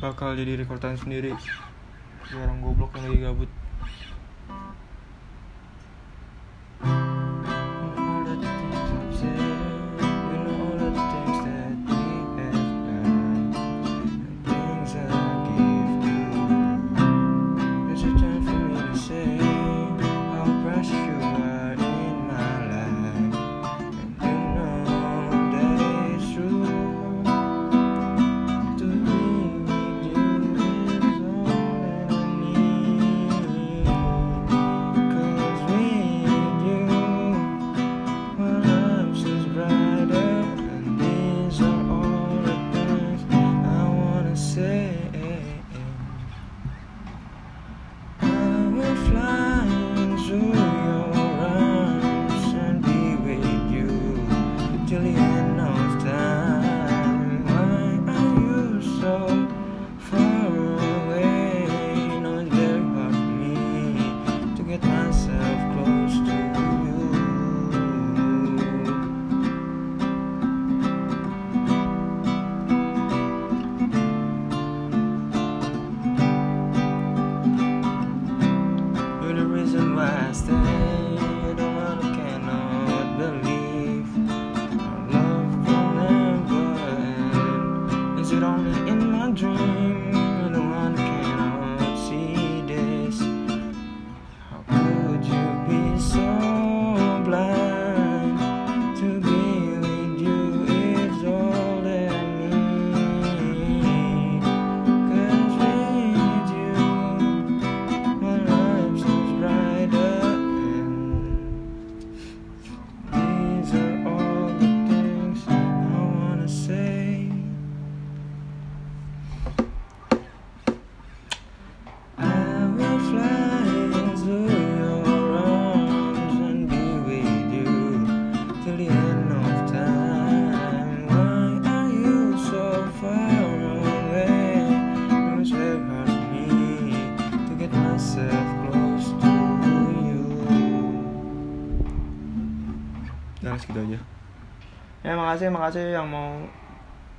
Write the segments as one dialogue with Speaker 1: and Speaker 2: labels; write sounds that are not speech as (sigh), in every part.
Speaker 1: bakal jadi rekrutan sendiri. Orang goblok yang lagi gabut. makasih makasih yang mau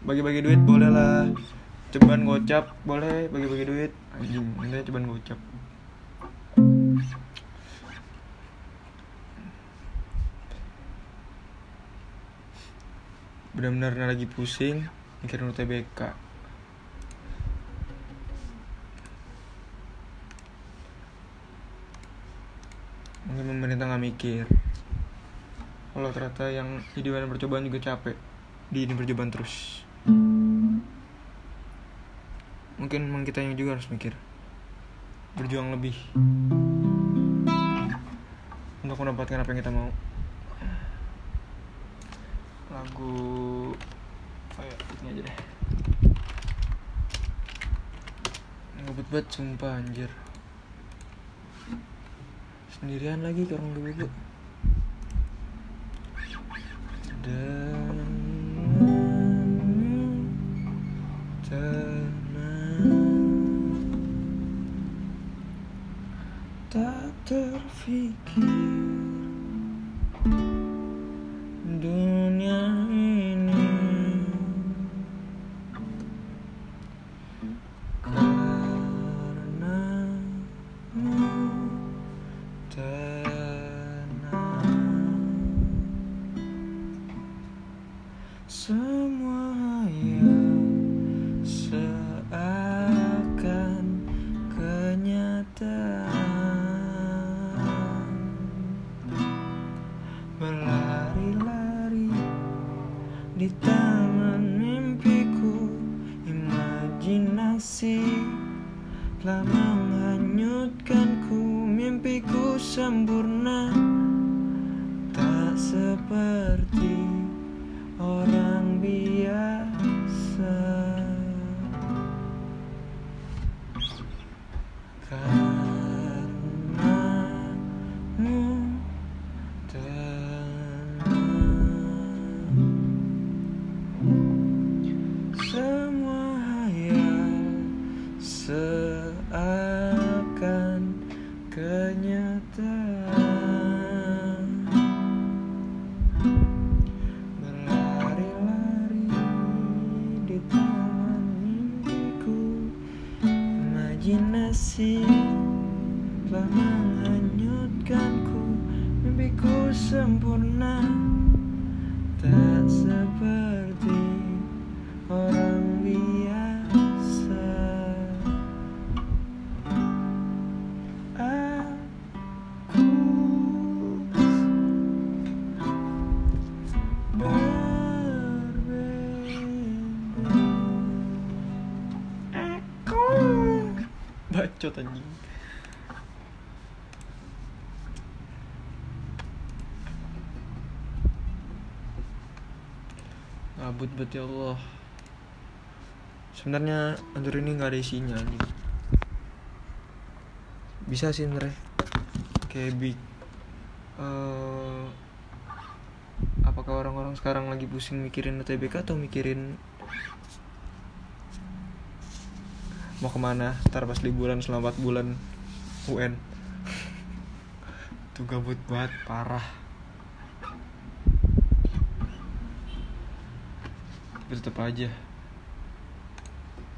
Speaker 1: bagi-bagi duit boleh lah. Ceban gocap boleh bagi-bagi duit. Anjing ini ceban gocap. Benar-benar lagi pusing mikirin UTBK mungkin pemerintah nggak mikir kalau ternyata yang jadi bahan percobaan juga capek di ini percobaan terus. Mungkin emang kita yang juga harus mikir berjuang lebih untuk mendapatkan apa yang kita mau. Lagu oh ya, ini aja deh. Ngebut banget sumpah anjir. Sendirian lagi ke lebih dulu The. Bacot anjing. Gabut banget ya Allah. Sebenarnya Anjur ini nggak ada isinya anjing. Bisa sih sebenernya Kayak big eh, Apakah orang-orang sekarang lagi pusing mikirin UTBK atau mikirin mau ke mana? Ntar pas liburan selama 4 bulan UN tuh gabut banget parah. Tapi tetep aja.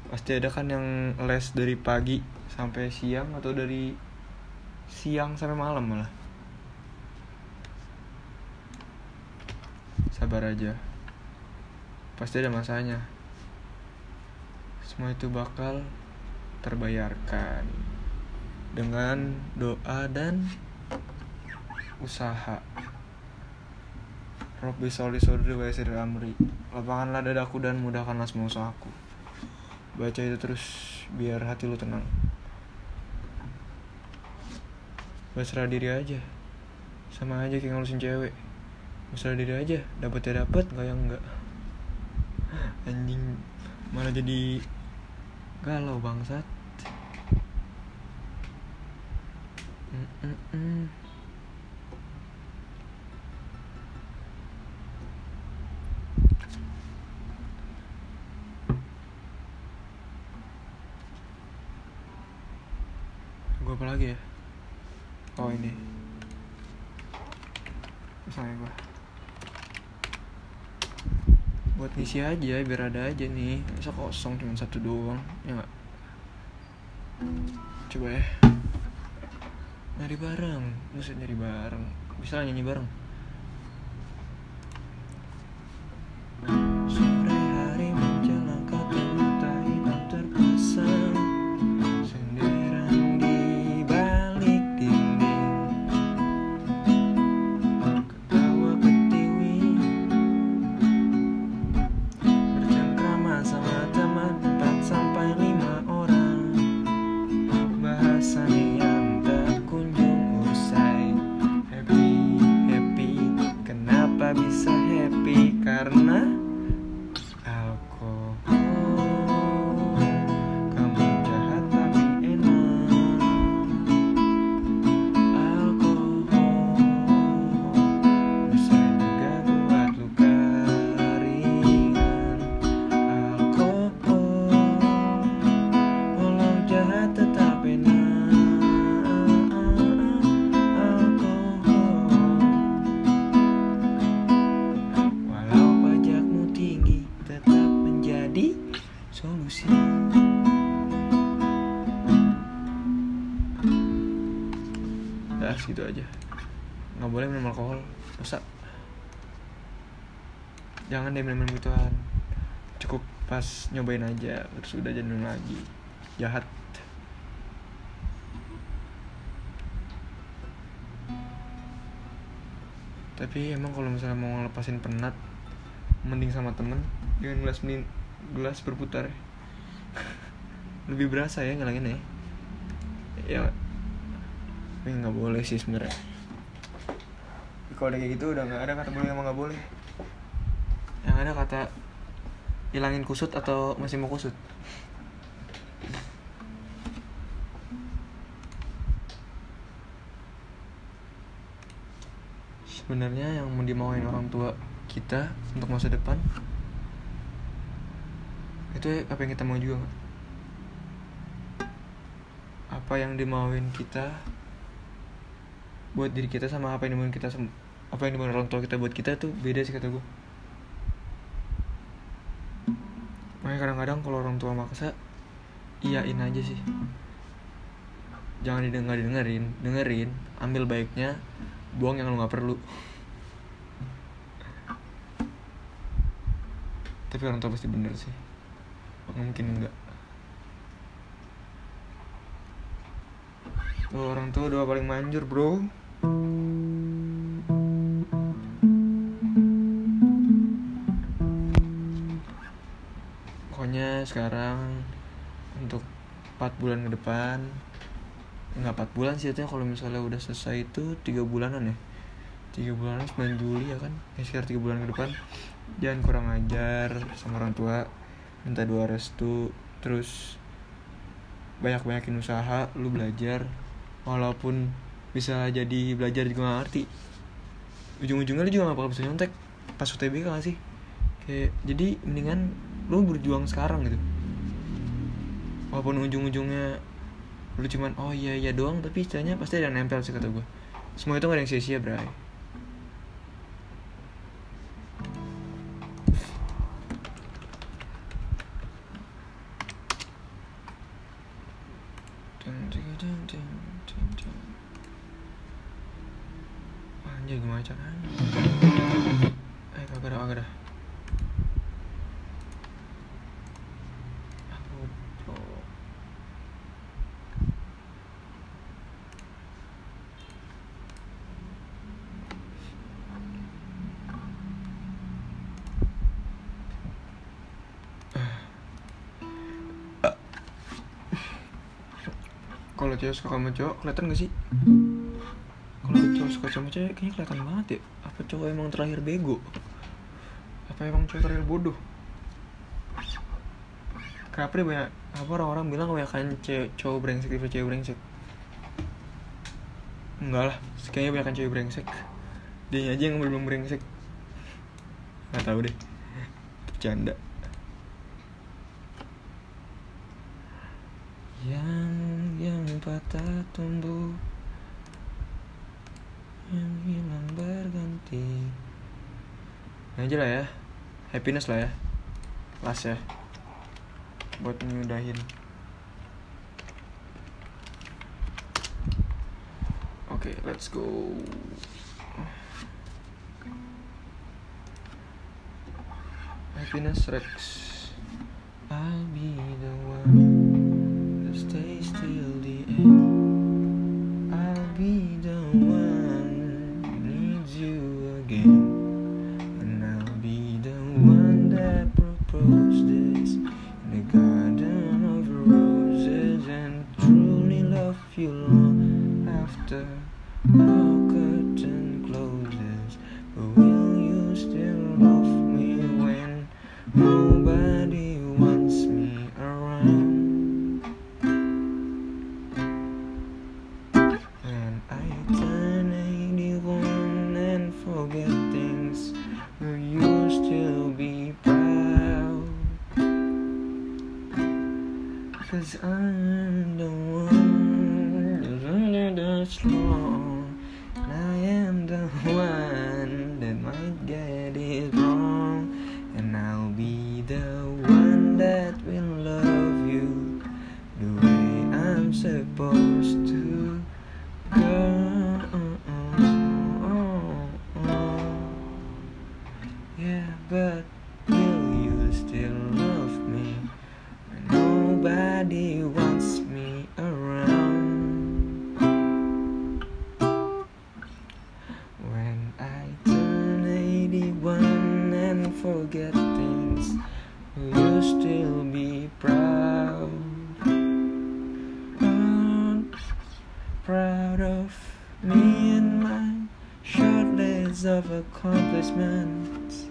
Speaker 1: Pasti ada kan yang les dari pagi sampai siang atau dari siang sampai malam malah. Sabar aja. Pasti ada masanya. Semua itu bakal terbayarkan dengan doa dan usaha. Robbi soli sodri wa amri. Lapangkanlah dadaku dan mudahkanlah semua usahaku. Baca itu terus biar hati lu tenang. Berserah diri aja. Sama aja kayak ngelusin cewek. Berserah diri aja. Dapet ya dapet Gak yang enggak Anjing. Malah jadi Galau bangsat Gue apa lagi ya? Oh ini Misalnya gue Buat ngisi aja biar ada aja nih Masa kosong cuma satu doang Ya gak? Coba ya Nyari bareng. Buset nyari bareng. Bisa lah nyanyi bareng Ya segitu aja. Nggak boleh minum alkohol. Dosa jangan deh minum gituan. Cukup pas nyobain aja terus udah jangan lagi. Jahat. Tapi emang kalau misalnya mau ngelepasin penat mending sama temen dengan gelas min gelas berputar. (laughs) Lebih berasa ya ngelangin ya. Ya tapi nggak boleh sih sebenarnya. Kalau udah kayak gitu udah nggak ada kata boleh sama nggak boleh. Yang ada kata hilangin kusut atau masih mau kusut? Sebenarnya yang mau dimauin orang tua kita untuk masa depan itu apa yang kita mau juga apa yang dimauin kita buat diri kita sama apa yang dimauin kita apa yang dimauin orang tua kita buat kita tuh beda sih kata gue makanya kadang-kadang kalau orang tua maksa iyain aja sih. Jangan didengar dengerin dengerin ambil baiknya buang yang lu nggak perlu. Tapi orang tua pasti bener sih. Mungkin enggak Tuh, orang tua doa paling manjur bro sekarang untuk 4 bulan ke depan. Nggak 4 bulan sih itu kalau misalnya udah selesai itu tiga bulanan ya. Tiga bulanan 9 Juli ya kan? Ya sekitar tiga bulan ke depan. Jangan kurang ajar sama orang tua minta doa restu terus banyak-banyakin usaha lu belajar. Walaupun bisa jadi belajar juga gak ngerti. Ujung-ujungnya lu juga gak bakal bisa nyontek. Pas UTBK gak sih? Kayak jadi mendingan lu berjuang sekarang gitu. Walaupun ujung-ujungnya lu cuman oh iya iya doang tapi istilahnya pasti ada yang nempel sih kata gue semua itu gak ada yang sia-sia bray Kalau cewek suka sama cowok kelihatan gak sih? Kalau cowok suka sama cewek kayaknya kelihatan banget ya Apa cowok emang terakhir bego? Apa emang cowok terakhir bodoh? Kenapa dia banyak apa orang-orang bilang kebanyakan cewek cowok brengsek tipe cewek brengsek? Enggak lah, kayaknya kebanyakan cewek brengsek. Dia aja yang belum brengsek. Gak tahu deh. Bercanda. Yang patah tumbuh Yang hilang berganti. Ini aja lah ya. Happiness lah ya. Last ya. Buat nyudahin. Oke, let's go. Happiness Rex. I'll be the one I'm the one who's under the strong. And I am the one will you still be proud? Proud, of me and my short list of accomplishments.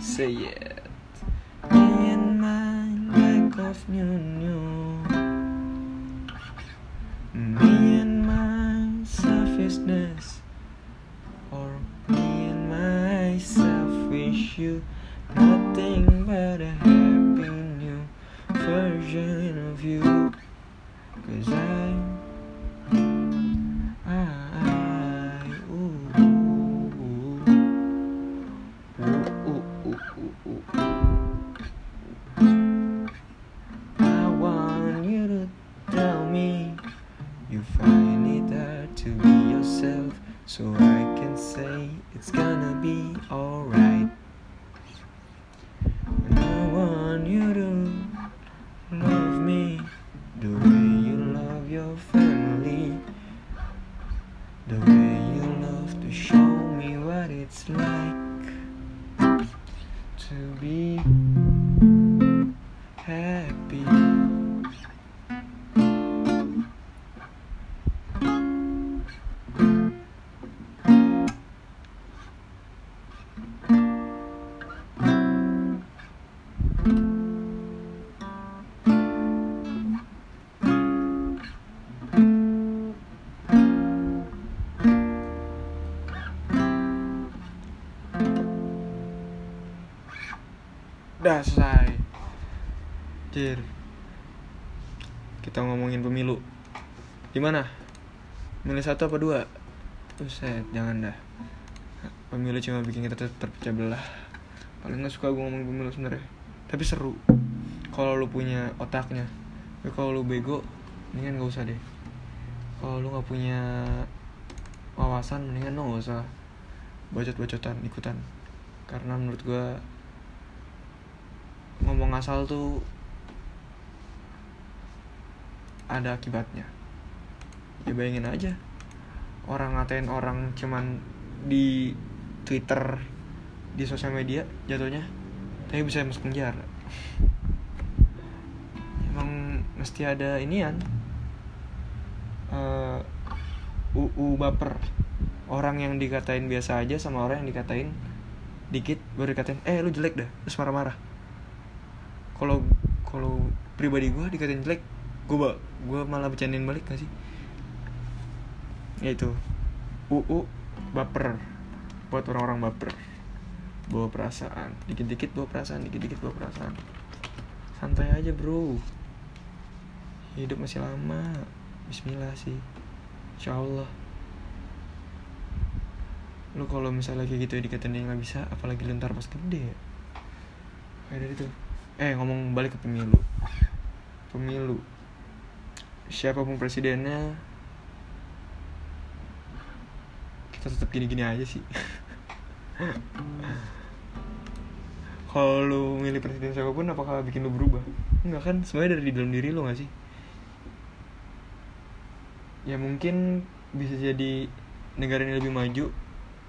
Speaker 1: Say it. Me and my lack of new new. Me and my selfishness. Or me and myself wish you nothing but a version of you. Cause I, Udah selesai. Jir. Kita ngomongin pemilu. Gimana? Milih satu apa dua? Buset, jangan dah. Pemilu cuma bikin kita ter- terpecah belah. Paling gak suka gue ngomongin pemilu sebenarnya. Tapi seru. Kalau lu punya otaknya. Tapi kalau lu bego, mendingan gak usah deh. Kalau lu gak punya wawasan, mendingan lu gak usah bacot-bacotan ikutan. Karena menurut gue ngomong asal tuh ada akibatnya. Ya bayangin aja orang ngatain orang cuman di Twitter di sosial media jatuhnya tapi bisa masuk penjara. Emang mesti ada inian eh UU baper. Orang yang dikatain biasa aja sama orang yang dikatain dikit baru dikatain eh lu jelek dah terus marah-marah kalau kalau pribadi gue dikatain jelek gue gue malah bercandain balik gak sih? Ya itu uu baper. Buat orang-orang baper. Bawa perasaan. Dikit-dikit bawa perasaan dikit-dikit bawa perasaan. Santai aja bro. Hidup masih lama. Bismillah sih. Insya Allah lu kalau misalnya kayak gitu ya dikatain dia nggak bisa apalagi lu ntar pas gede ya. Kayak dari itu eh ngomong balik ke pemilu. Pemilu. Siapa pun presidennya kita tetap gini-gini aja sih. (laughs) Kalau lu milih presiden siapa pun apakah bikin lu berubah? Enggak kan? Semuanya dari di dalam diri lu gak sih? Ya mungkin bisa jadi negara ini lebih maju.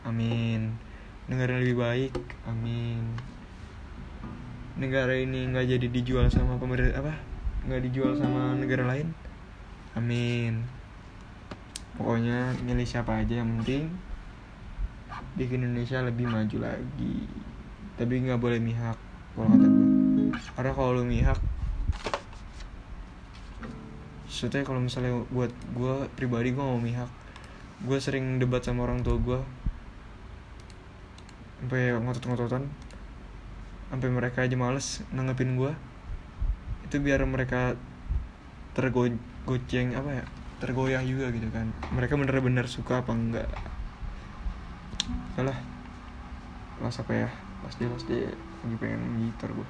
Speaker 1: Amin. Negara ini lebih baik. Amin negara ini nggak jadi dijual sama pemerintah apa nggak dijual sama negara lain? Amin. Pokoknya milih siapa aja yang penting bikin Indonesia lebih maju lagi. Tapi nggak boleh mihak kalau kata gue karena kalau lu mihak Maksudnya kalau misalnya buat gue pribadi gue mau mihak. Gue sering debat sama orang tua gue Sampai ngotot-ngototan Sampai mereka aja males nanggepin gue Itu biar mereka tergoceng apa ya Tergoyah juga gitu kan Mereka bener-bener suka apa enggak Salah Pas apa ya Pas dia pas dia Lagi pengen gitar gue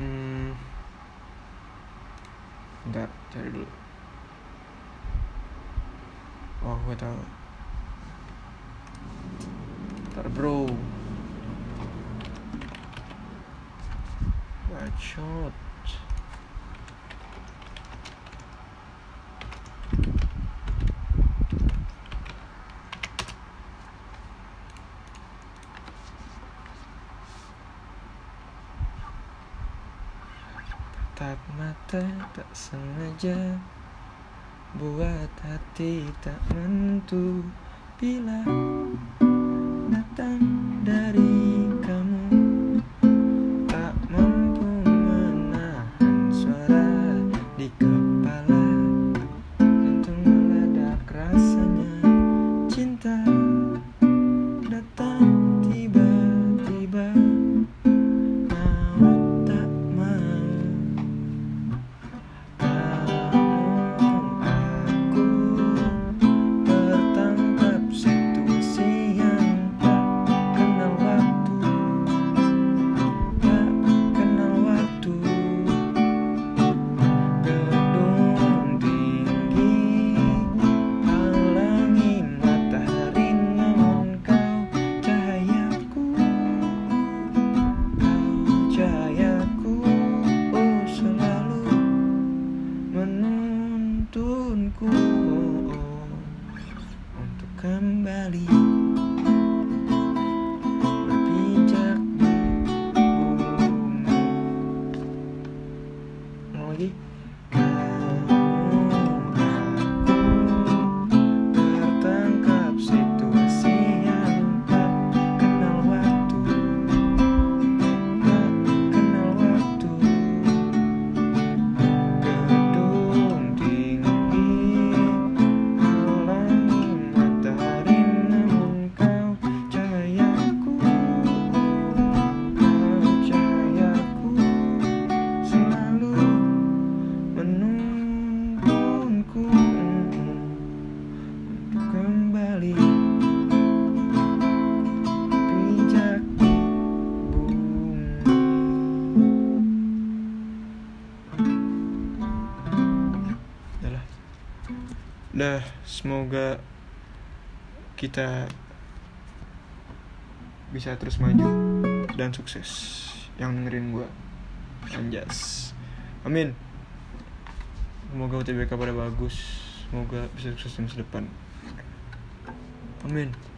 Speaker 1: Hmm Bentar, cari dulu. Oh, gue tahu. Bentar, bro. Bacot. Tatap mata tak sengaja Buat hati tak menentu Bila datang dari untuk kembali. Semoga kita bisa terus maju dan sukses. Yang dengerin gue anjas. Amin. Semoga UTBK pada bagus. Semoga bisa sukses di masa depan. Amin